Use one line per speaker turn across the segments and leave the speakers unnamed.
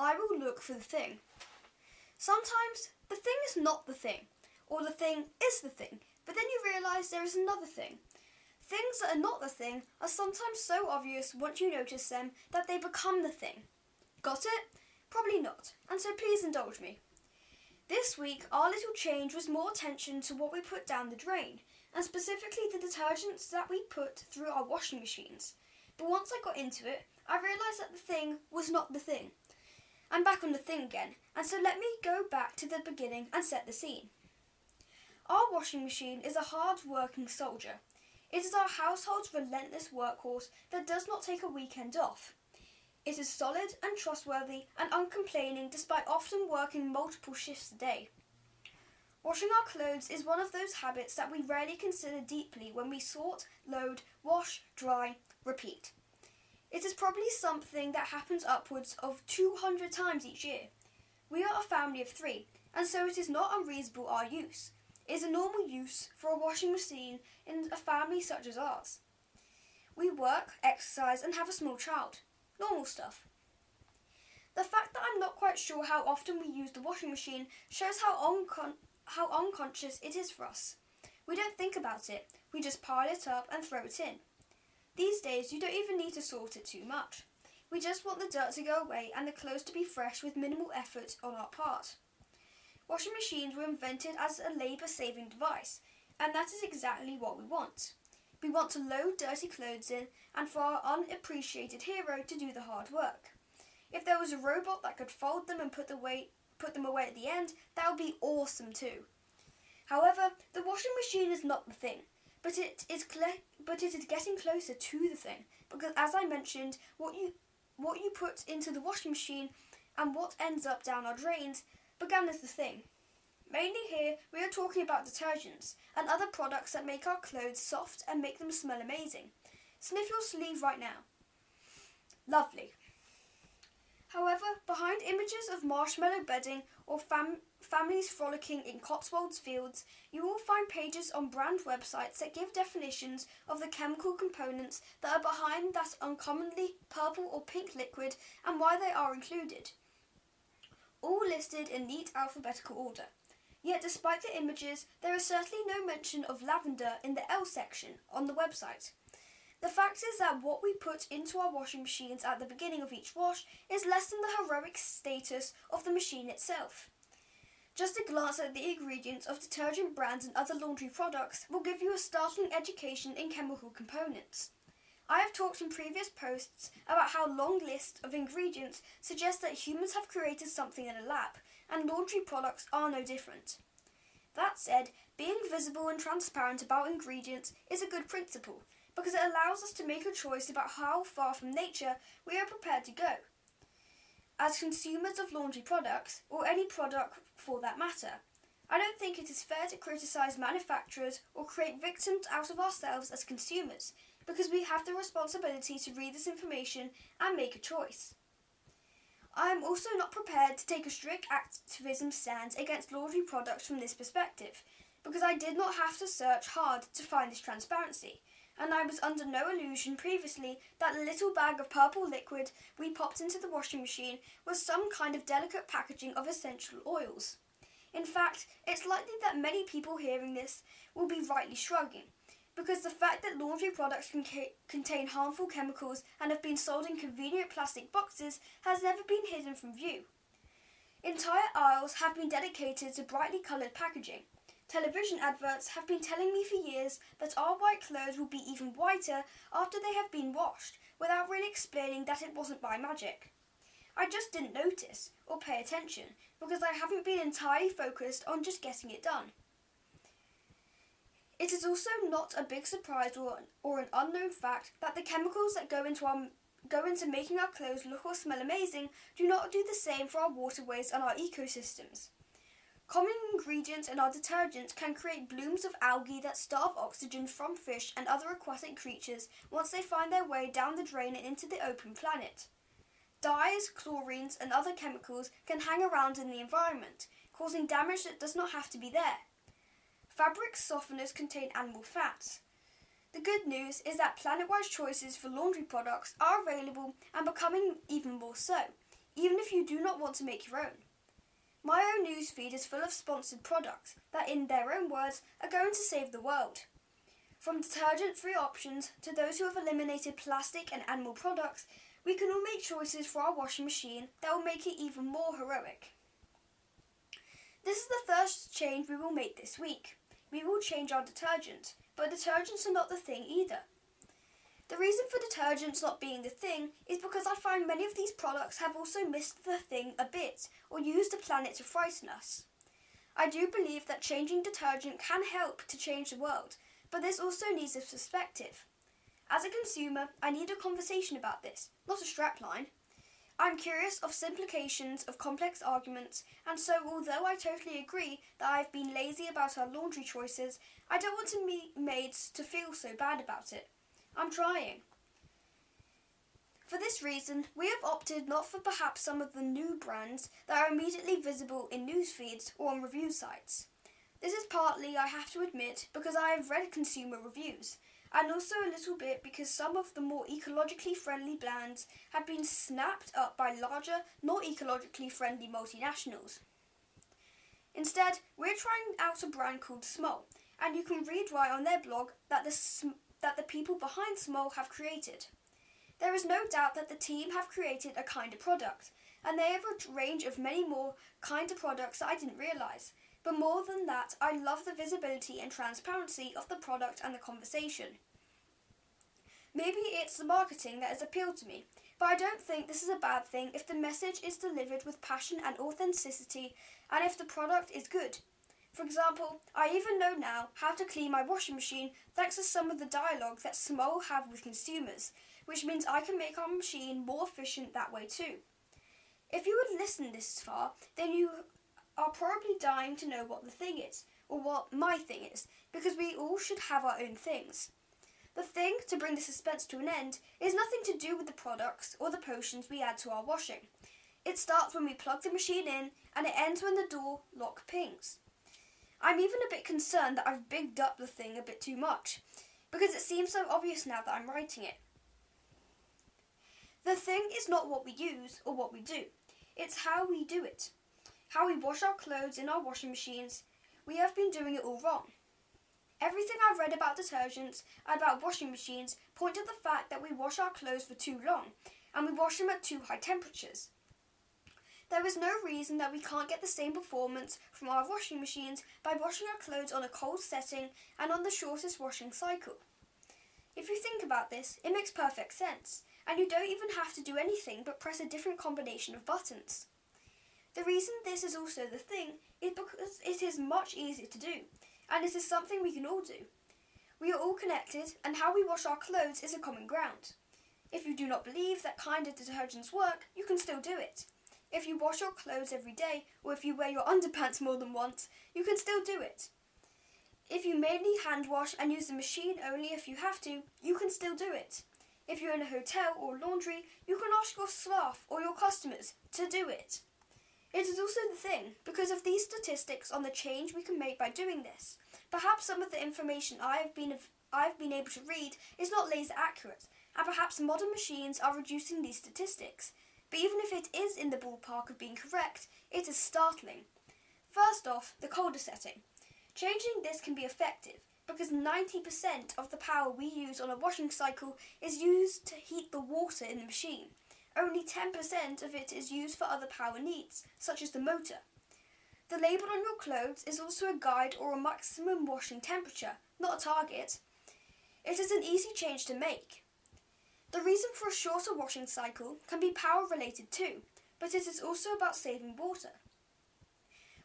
I will look for the thing. Sometimes the thing is not the thing, or the thing is the thing, but then you realise there is another thing. Things that are not the thing are sometimes so obvious once you notice them that they become the thing. Got it? Probably not, and so please indulge me. This week, our little change was more attention to what we put down the drain, and specifically the detergents that we put through our washing machines. But once I got into it, I realised that the thing was not the thing. I'm back on the thing again, and so let me go back to the beginning and set the scene. Our washing machine is a hard working soldier. It is our household's relentless workhorse that does not take a weekend off. It is solid and trustworthy and uncomplaining despite often working multiple shifts a day. Washing our clothes is one of those habits that we rarely consider deeply when we sort, load, wash, dry, repeat. It is probably something that happens upwards of 200 times each year. We are a family of three, and so it is not unreasonable our use. It is a normal use for a washing machine in a family such as ours. We work, exercise, and have a small child. Normal stuff. The fact that I'm not quite sure how often we use the washing machine shows how, uncon- how unconscious it is for us. We don't think about it, we just pile it up and throw it in. These days, you don't even need to sort it too much. We just want the dirt to go away and the clothes to be fresh with minimal effort on our part. Washing machines were invented as a labour saving device, and that is exactly what we want. We want to load dirty clothes in and for our unappreciated hero to do the hard work. If there was a robot that could fold them and put, the way, put them away at the end, that would be awesome too. However, the washing machine is not the thing but it is but it is getting closer to the thing because as I mentioned, what you what you put into the washing machine and what ends up down our drains began as the thing. Mainly here, we are talking about detergents and other products that make our clothes soft and make them smell amazing. Sniff your sleeve right now. Lovely. However, behind images of marshmallow bedding or fam- families frolicking in Cotswolds fields, you will find pages on brand websites that give definitions of the chemical components that are behind that uncommonly purple or pink liquid and why they are included. All listed in neat alphabetical order. Yet, despite the images, there is certainly no mention of lavender in the L section on the website. The fact is that what we put into our washing machines at the beginning of each wash is less than the heroic status of the machine itself. Just a glance at the ingredients of detergent brands and other laundry products will give you a startling education in chemical components. I have talked in previous posts about how long lists of ingredients suggest that humans have created something in a lab, and laundry products are no different. That said, being visible and transparent about ingredients is a good principle, because it allows us to make a choice about how far from nature we are prepared to go. As consumers of laundry products, or any product for that matter, I don't think it is fair to criticise manufacturers or create victims out of ourselves as consumers, because we have the responsibility to read this information and make a choice. I am also not prepared to take a strict activism stance against laundry products from this perspective, because I did not have to search hard to find this transparency, and I was under no illusion previously that the little bag of purple liquid we popped into the washing machine was some kind of delicate packaging of essential oils. In fact, it's likely that many people hearing this will be rightly shrugging, because the fact that laundry products can ca- contain harmful chemicals and have been sold in convenient plastic boxes has never been hidden from view. Entire aisles have been dedicated to brightly coloured packaging, Television adverts have been telling me for years that our white clothes will be even whiter after they have been washed, without really explaining that it wasn't by magic. I just didn't notice or pay attention because I haven't been entirely focused on just getting it done. It is also not a big surprise or, or an unknown fact that the chemicals that go into our go into making our clothes look or smell amazing do not do the same for our waterways and our ecosystems. Common ingredients in our detergents can create blooms of algae that starve oxygen from fish and other aquatic creatures once they find their way down the drain and into the open planet. Dyes, chlorines, and other chemicals can hang around in the environment, causing damage that does not have to be there. Fabric softeners contain animal fats. The good news is that planet wide choices for laundry products are available and becoming even more so even if you do not want to make your own. My own newsfeed is full of sponsored products that, in their own words, are going to save the world. From detergent free options to those who have eliminated plastic and animal products, we can all make choices for our washing machine that will make it even more heroic. This is the first change we will make this week. We will change our detergent, but detergents are not the thing either. The reason for detergents not being the thing is because I find many of these products have also missed the thing a bit or used the planet to frighten us. I do believe that changing detergent can help to change the world, but this also needs a perspective. As a consumer, I need a conversation about this, not a strapline. I'm curious of simplifications of complex arguments, and so although I totally agree that I've been lazy about our laundry choices, I don't want to meet maids to feel so bad about it. I'm trying. For this reason, we have opted not for perhaps some of the new brands that are immediately visible in news feeds or on review sites. This is partly, I have to admit, because I have read consumer reviews, and also a little bit because some of the more ecologically friendly brands have been snapped up by larger, not ecologically friendly multinationals. Instead, we're trying out a brand called Smol, and you can read right on their blog that the that the people behind Smol have created. There is no doubt that the team have created a kind of product, and they have a range of many more kind of products that I didn't realise. But more than that, I love the visibility and transparency of the product and the conversation. Maybe it's the marketing that has appealed to me, but I don't think this is a bad thing if the message is delivered with passion and authenticity and if the product is good. For example, I even know now how to clean my washing machine thanks to some of the dialogue that Smol have with consumers, which means I can make our machine more efficient that way too. If you would listened this far, then you are probably dying to know what the thing is, or what my thing is, because we all should have our own things. The thing, to bring the suspense to an end, is nothing to do with the products or the potions we add to our washing. It starts when we plug the machine in, and it ends when the door lock pings. I'm even a bit concerned that I've bigged up the thing a bit too much, because it seems so obvious now that I'm writing it. The thing is not what we use or what we do, it's how we do it. How we wash our clothes in our washing machines. We have been doing it all wrong. Everything I've read about detergents and about washing machines point to the fact that we wash our clothes for too long and we wash them at too high temperatures. There is no reason that we can't get the same performance from our washing machines by washing our clothes on a cold setting and on the shortest washing cycle. If you think about this, it makes perfect sense, and you don't even have to do anything but press a different combination of buttons. The reason this is also the thing is because it is much easier to do, and it is something we can all do. We are all connected, and how we wash our clothes is a common ground. If you do not believe that kind of detergents work, you can still do it. If you wash your clothes every day, or if you wear your underpants more than once, you can still do it. If you mainly hand wash and use the machine only if you have to, you can still do it. If you're in a hotel or laundry, you can ask your staff or your customers to do it. It is also the thing, because of these statistics on the change we can make by doing this. Perhaps some of the information I've been I've been able to read is not laser accurate, and perhaps modern machines are reducing these statistics. But even if it is in the ballpark of being correct, it is startling. First off, the colder setting. Changing this can be effective because 90% of the power we use on a washing cycle is used to heat the water in the machine. Only 10% of it is used for other power needs, such as the motor. The label on your clothes is also a guide or a maximum washing temperature, not a target. It is an easy change to make. The reason for a shorter washing cycle can be power related too, but it is also about saving water.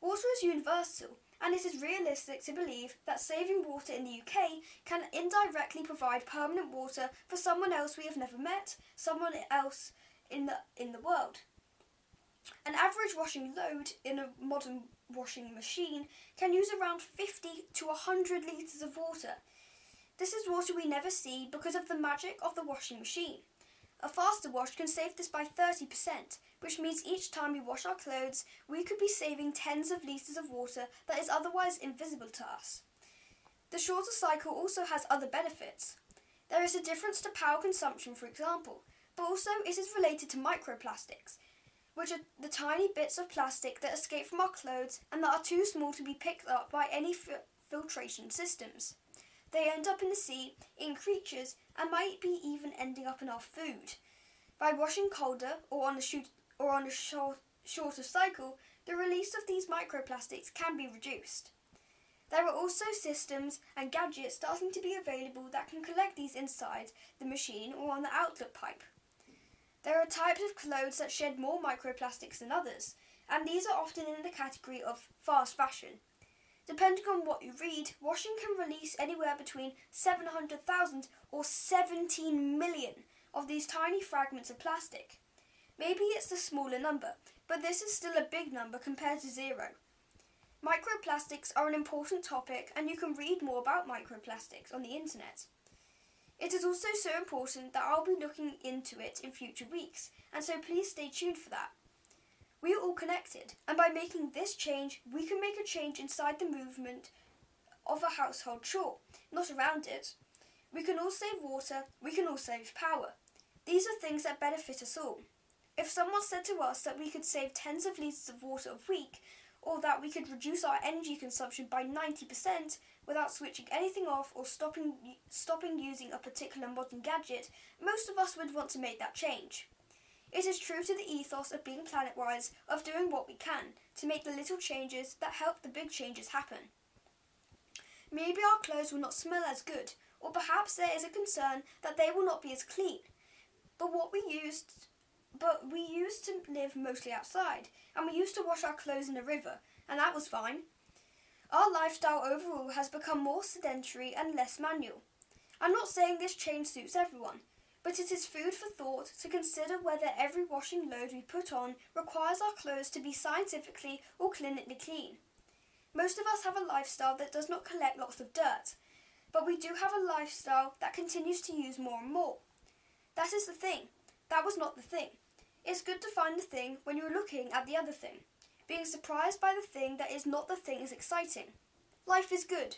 Water is universal, and it is realistic to believe that saving water in the UK can indirectly provide permanent water for someone else we have never met, someone else in the in the world. An average washing load in a modern washing machine can use around 50 to 100 litres of water, this is water we never see because of the magic of the washing machine. A faster wash can save this by 30%, which means each time we wash our clothes, we could be saving tens of litres of water that is otherwise invisible to us. The shorter cycle also has other benefits. There is a difference to power consumption, for example, but also it is related to microplastics. which are the tiny bits of plastic that escape from our clothes and that are too small to be picked up by any filtration systems. They end up in the sea, in creatures, and might be even ending up in our food. By washing colder or on a shoot or on a short, shorter cycle, the release of these microplastics can be reduced. There are also systems and gadgets starting to be available that can collect these inside the machine or on the outlet pipe. There are types of clothes that shed more microplastics than others, and these are often in the category of fast fashion. Depending on what you read, washing can release anywhere between 700,000 or 17 million of these tiny fragments of plastic. Maybe it's the smaller number, but this is still a big number compared to zero. Microplastics are an important topic, and you can read more about microplastics on the internet. It is also so important that I'll be looking into it in future weeks, and so please stay tuned for that. We are all connected, and by making this change, we can make a change inside the movement of a household chore, not around it. We can all save water, we can all save power. These are things that benefit us all. If someone said to us that we could save tens of litres of water a week, or that we could reduce our energy consumption by 90% without switching anything off or stopping, stopping using a particular modern gadget, most of us would want to make that change. It is true to the ethos of being planet wise, of doing what we can to make the little changes that help the big changes happen. Maybe our clothes will not smell as good, or perhaps there is a concern that they will not be as clean. But what we used but we used to live mostly outside, and we used to wash our clothes in a river, and that was fine. Our lifestyle overall has become more sedentary and less manual. I'm not saying this change suits everyone, but it is food for thought to consider whether every washing load we put on requires our clothes to be scientifically or clinically clean. Most of us have a lifestyle that does not collect lots of dirt, but we do have a lifestyle that continues to use more and more. That is the thing. That was not the thing. It's good to find the thing when you're looking at the other thing. Being surprised by the thing that is not the thing is exciting. Life is good.